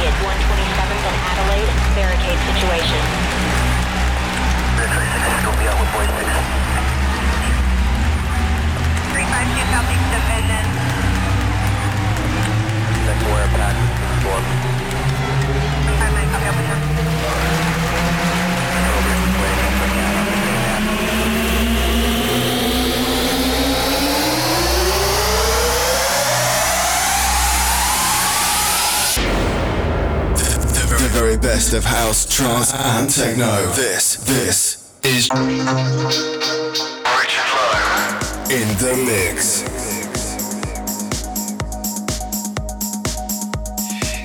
at 127th and Adelaide. Barricade situation. Bear 26, still be out with boys 6. 352 Southeast Division. Next wire pack, storm. 359 copy operator. Very best of house, trance, and techno. This, this is in the mix.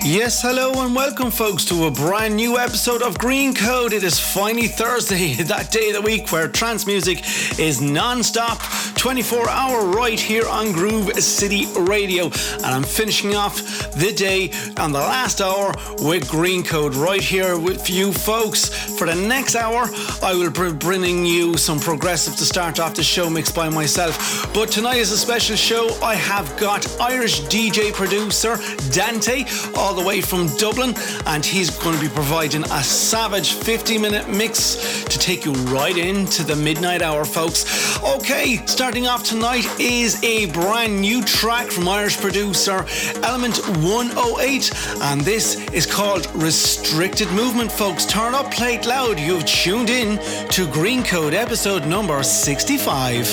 Yes, hello and welcome, folks, to a brand new episode of Greencode. It is finally Thursday, that day of the week where trance music is non stop, 24 hour, right here on Groove City Radio. And I'm finishing off the day on the last hour with Greencode right here with you, folks. For the next hour, I will be bringing you some progressive to start off the show mixed by myself. But tonight is a special show. I have got Irish DJ producer Dante all the way from Dublin, and he's going to be providing a savage 50 minute mix to take you right into the midnight hour, folks. Okay, starting off tonight is a brand new track from Irish producer Element 108, and this is called Restricted Movement, folks. Turn up, play it loud. You've tuned in to Greencode episode number 65.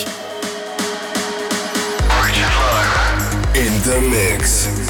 In the mix.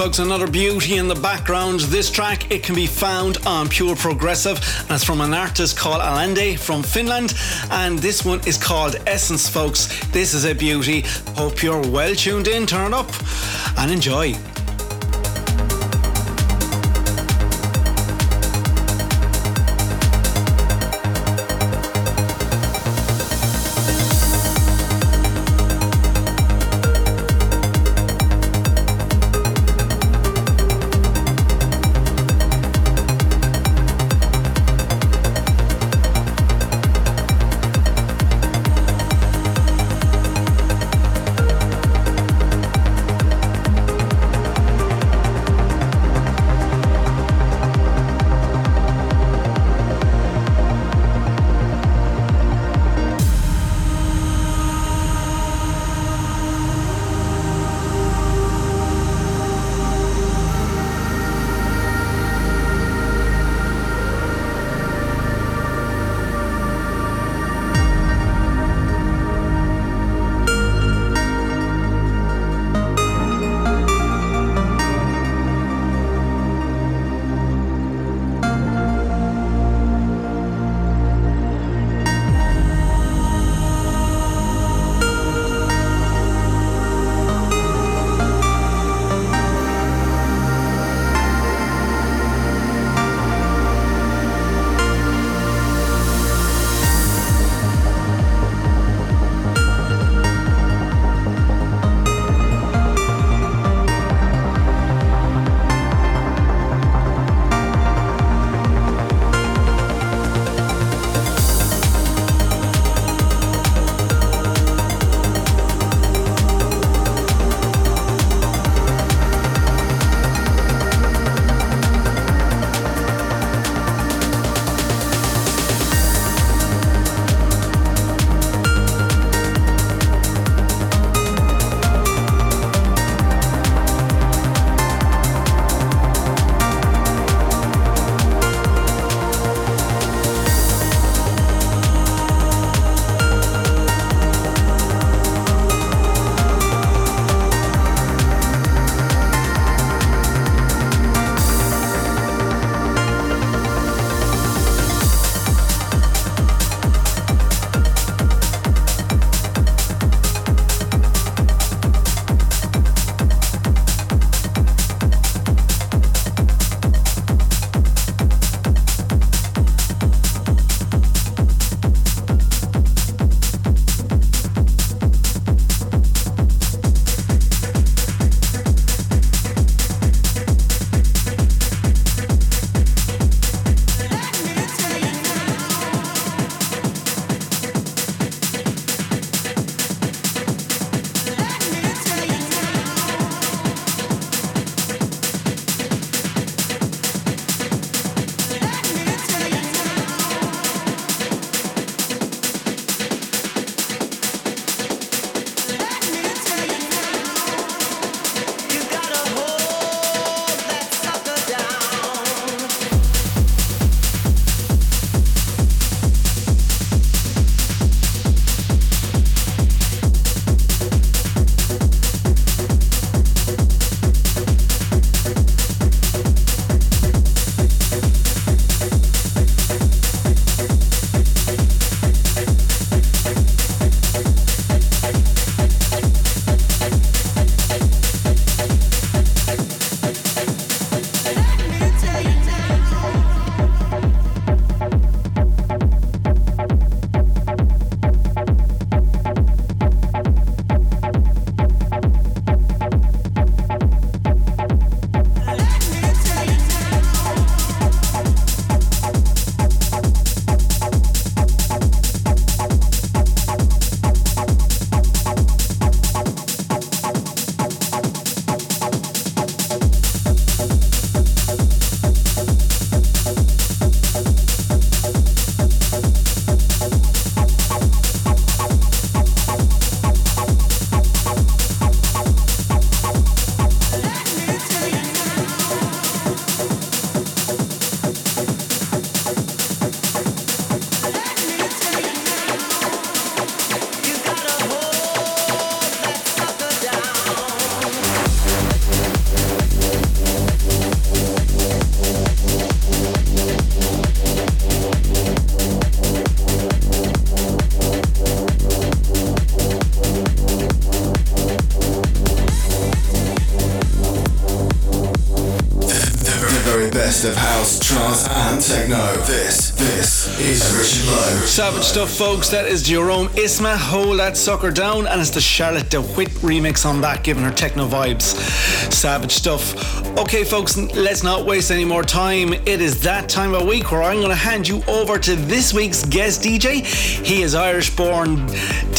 Folks, another beauty in the background. This track, it can be found on Pure Progressive, and it's from an artist called Aliende from Finland, and this one is called Essence, folks. This is a beauty. Hope you're well tuned in, turn up, and enjoy. Techno. This, this is. Savage stuff, folks. That is Jerome Isma. Hold that sucker down, and it's the Charlotte de Witte remix on that, giving her techno vibes. Savage stuff. Okay, folks, let's not waste any more time. It is that time of week where I'm going to hand you over to this week's guest DJ. He is Irish-born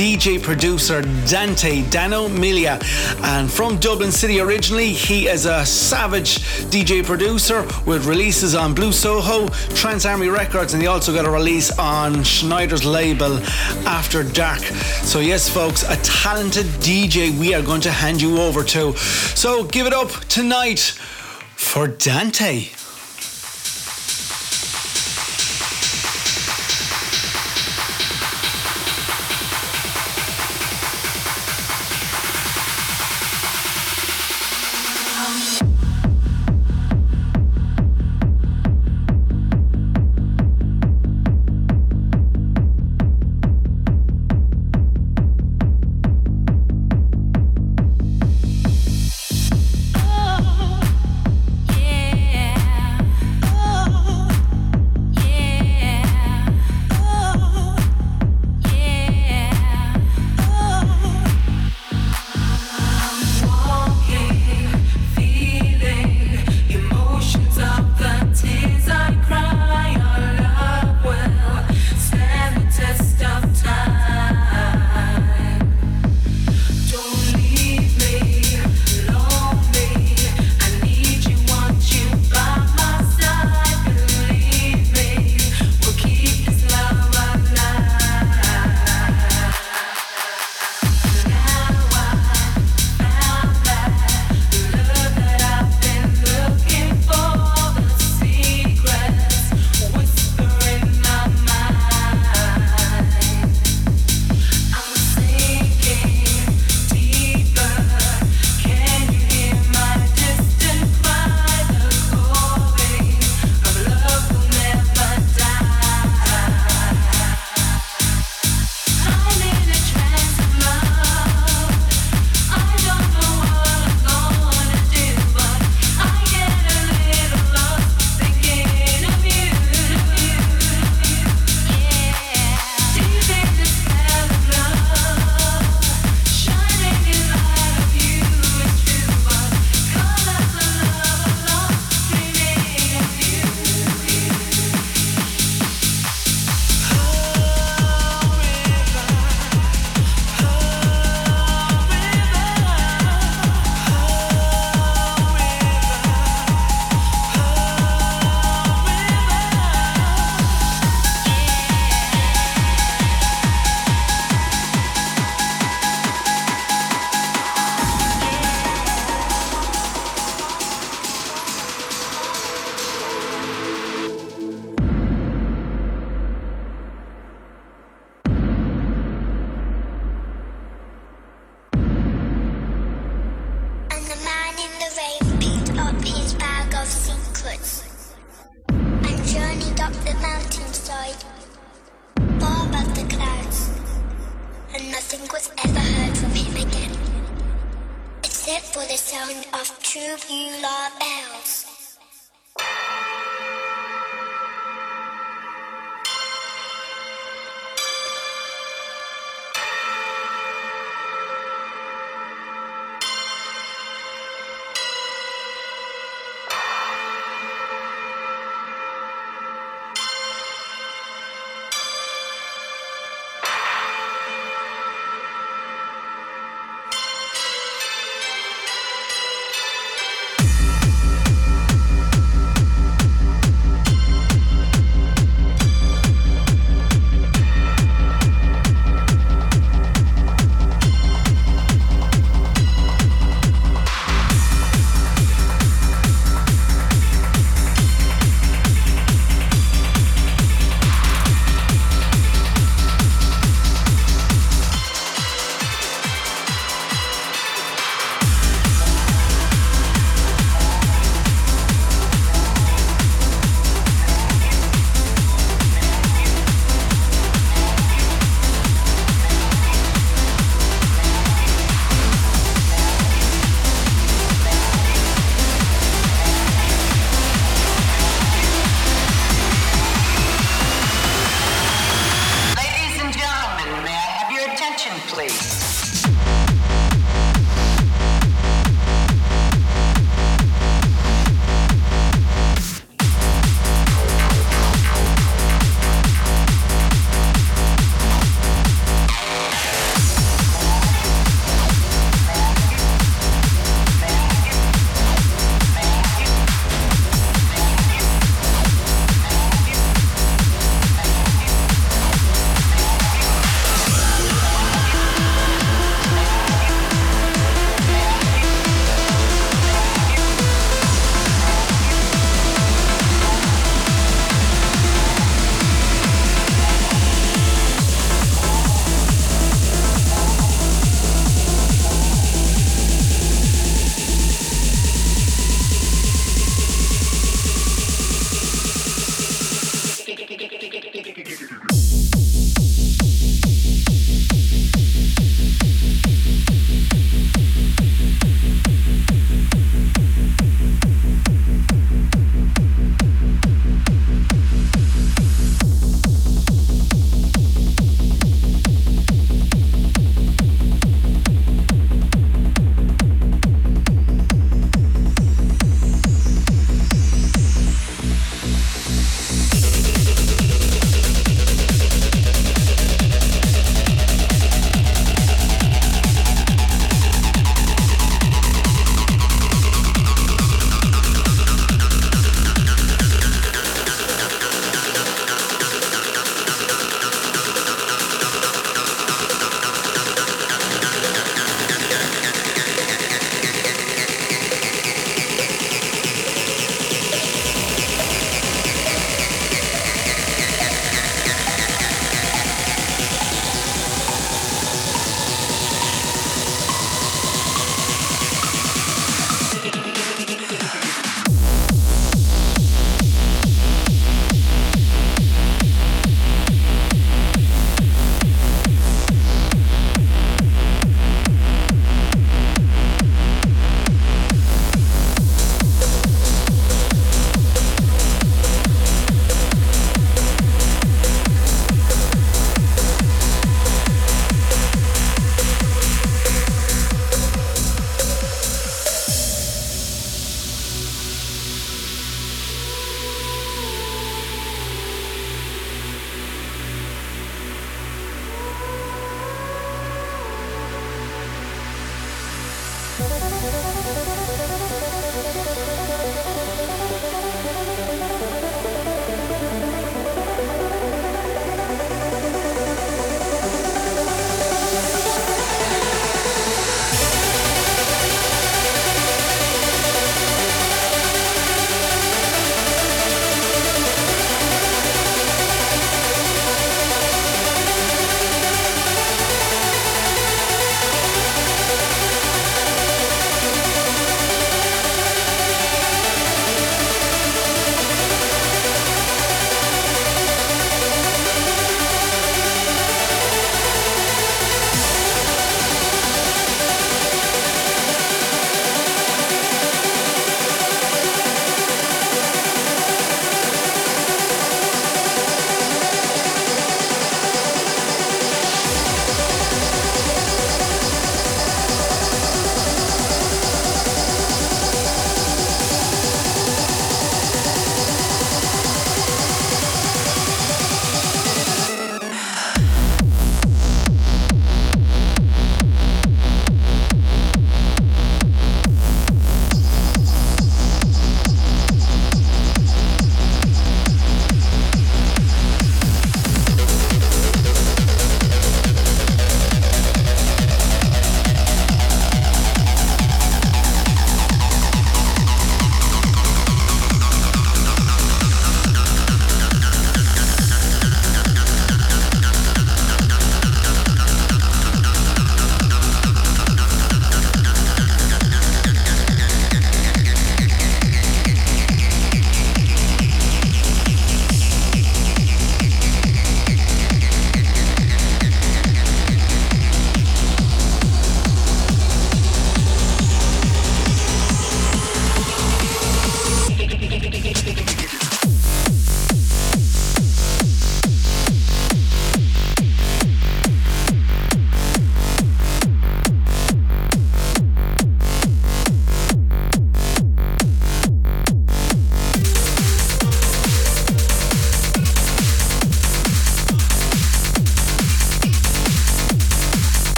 DJ producer Dante Dano Melia, and from Dublin City originally. He is a savage DJ producer with releases on Blue Soho, Trans Army Records, and he also got a release on Schneider's label After Dark. So, yes, folks, a talented DJ we are going to hand you over to. So, give it up tonight for Dante.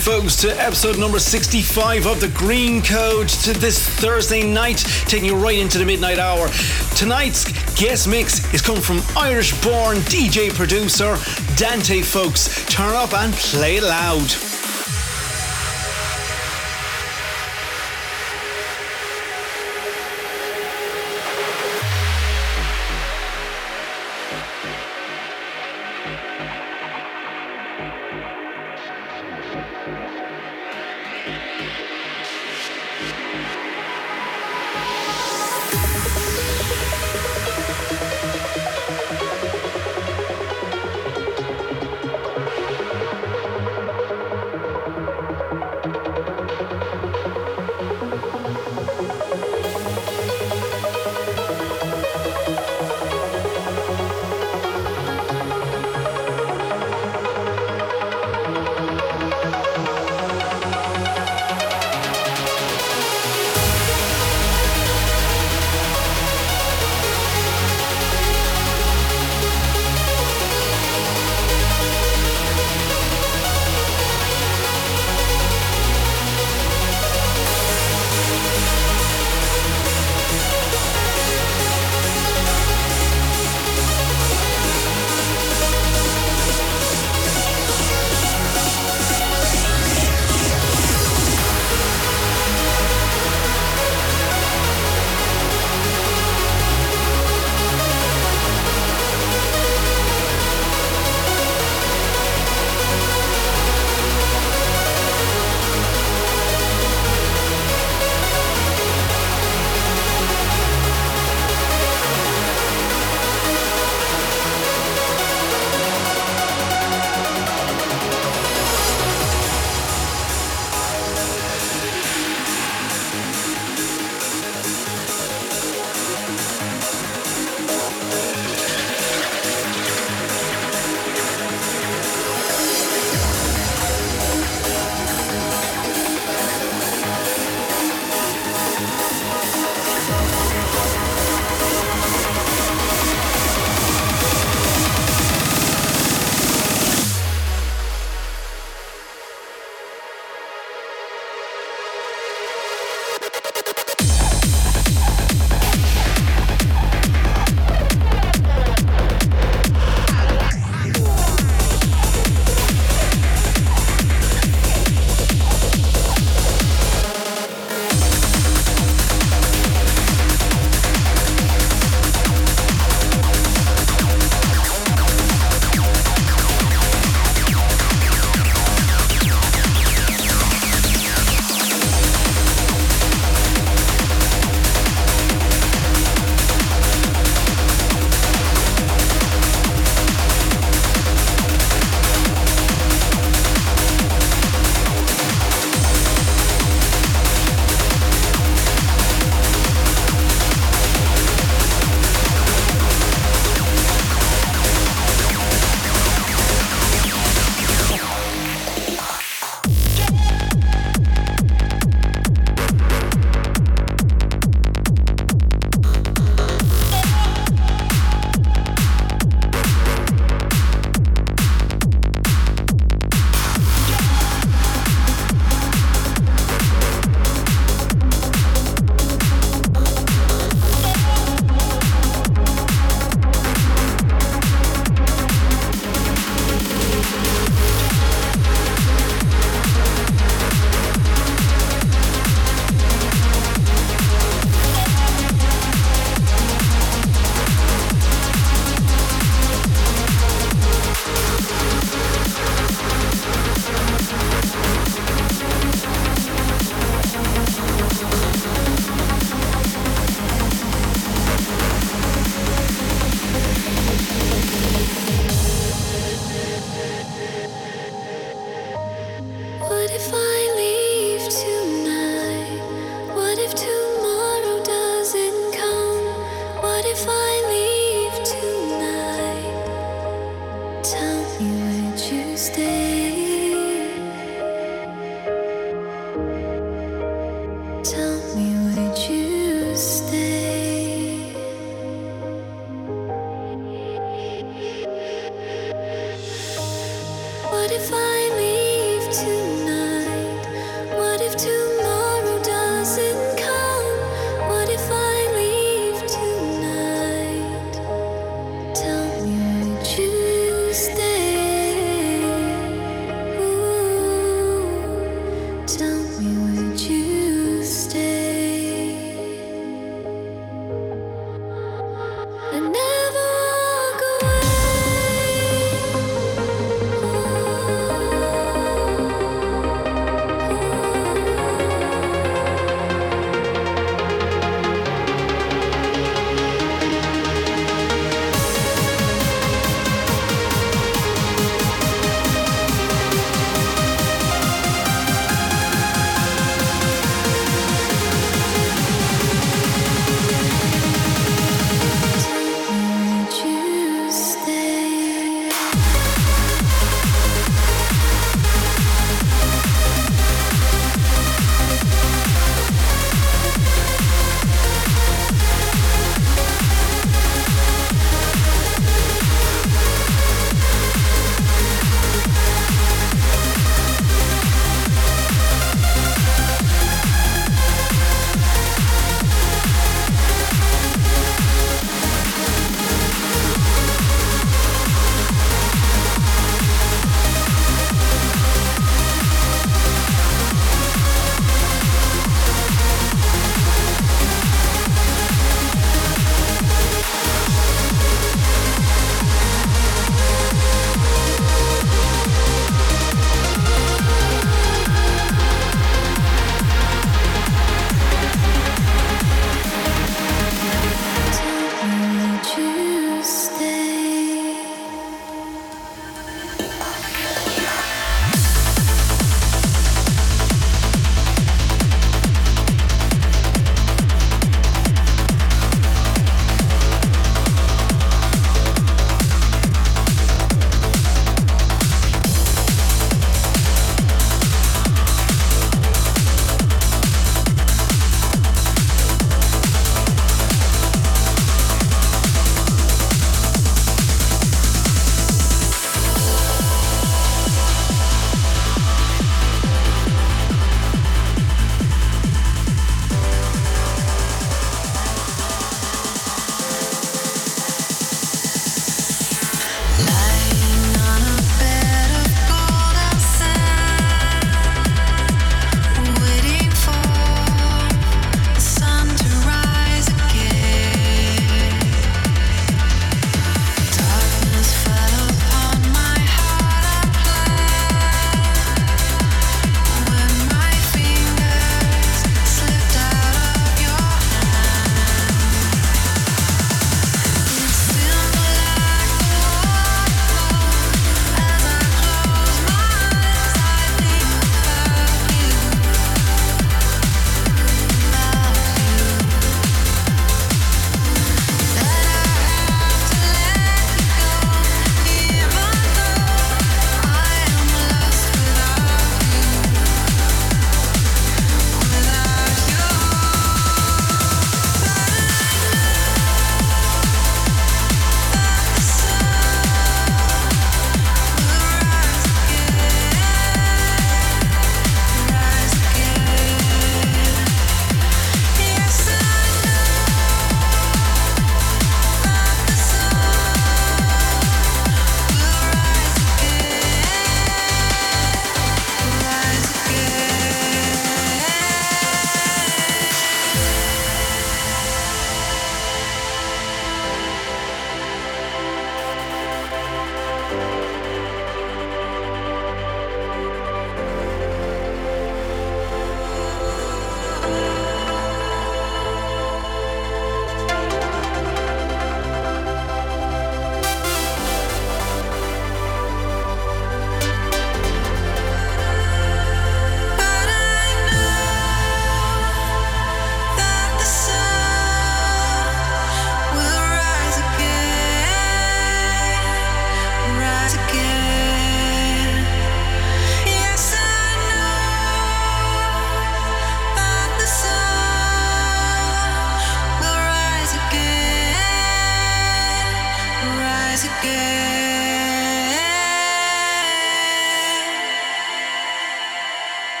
Folks, to episode number 65 of The Greencode to this Thursday night, taking you right into the midnight hour. Tonight's guest mix is coming from Irish born DJ producer Dante, folks. Turn up and play loud.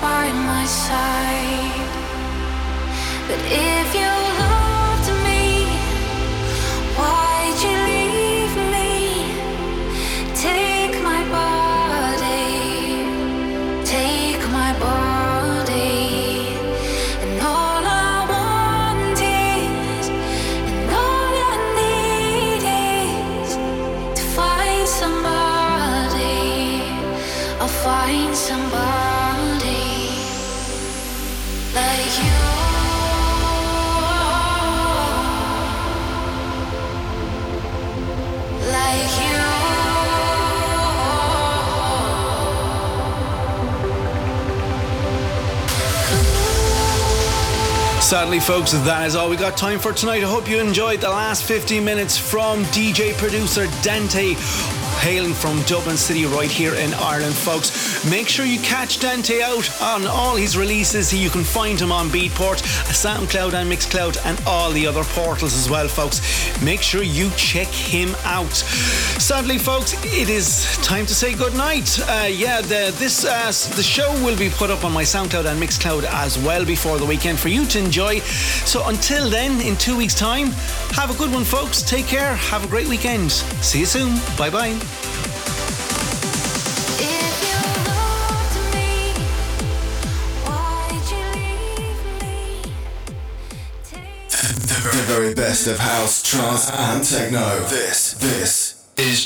By my side. But if you Sadly, folks, that is all we got time for tonight. I hope you enjoyed the last 15 minutes from DJ producer Dante. Hailing from Dublin City, right here in Ireland, folks. Make sure you catch Dante out on all his releases. You can find him on Beatport, SoundCloud, and Mixcloud, and all the other portals as well, folks. Make sure you check him out. Sadly, folks, it is time to say goodnight. Uh, yeah, the, this uh, the show will be put up on my SoundCloud and Mixcloud as well before the weekend for you to enjoy. So until then, in two weeks' time, have a good one, folks. Take care. Have a great weekend. See you soon. Bye bye. Very best of house, trance, and techno. This, this is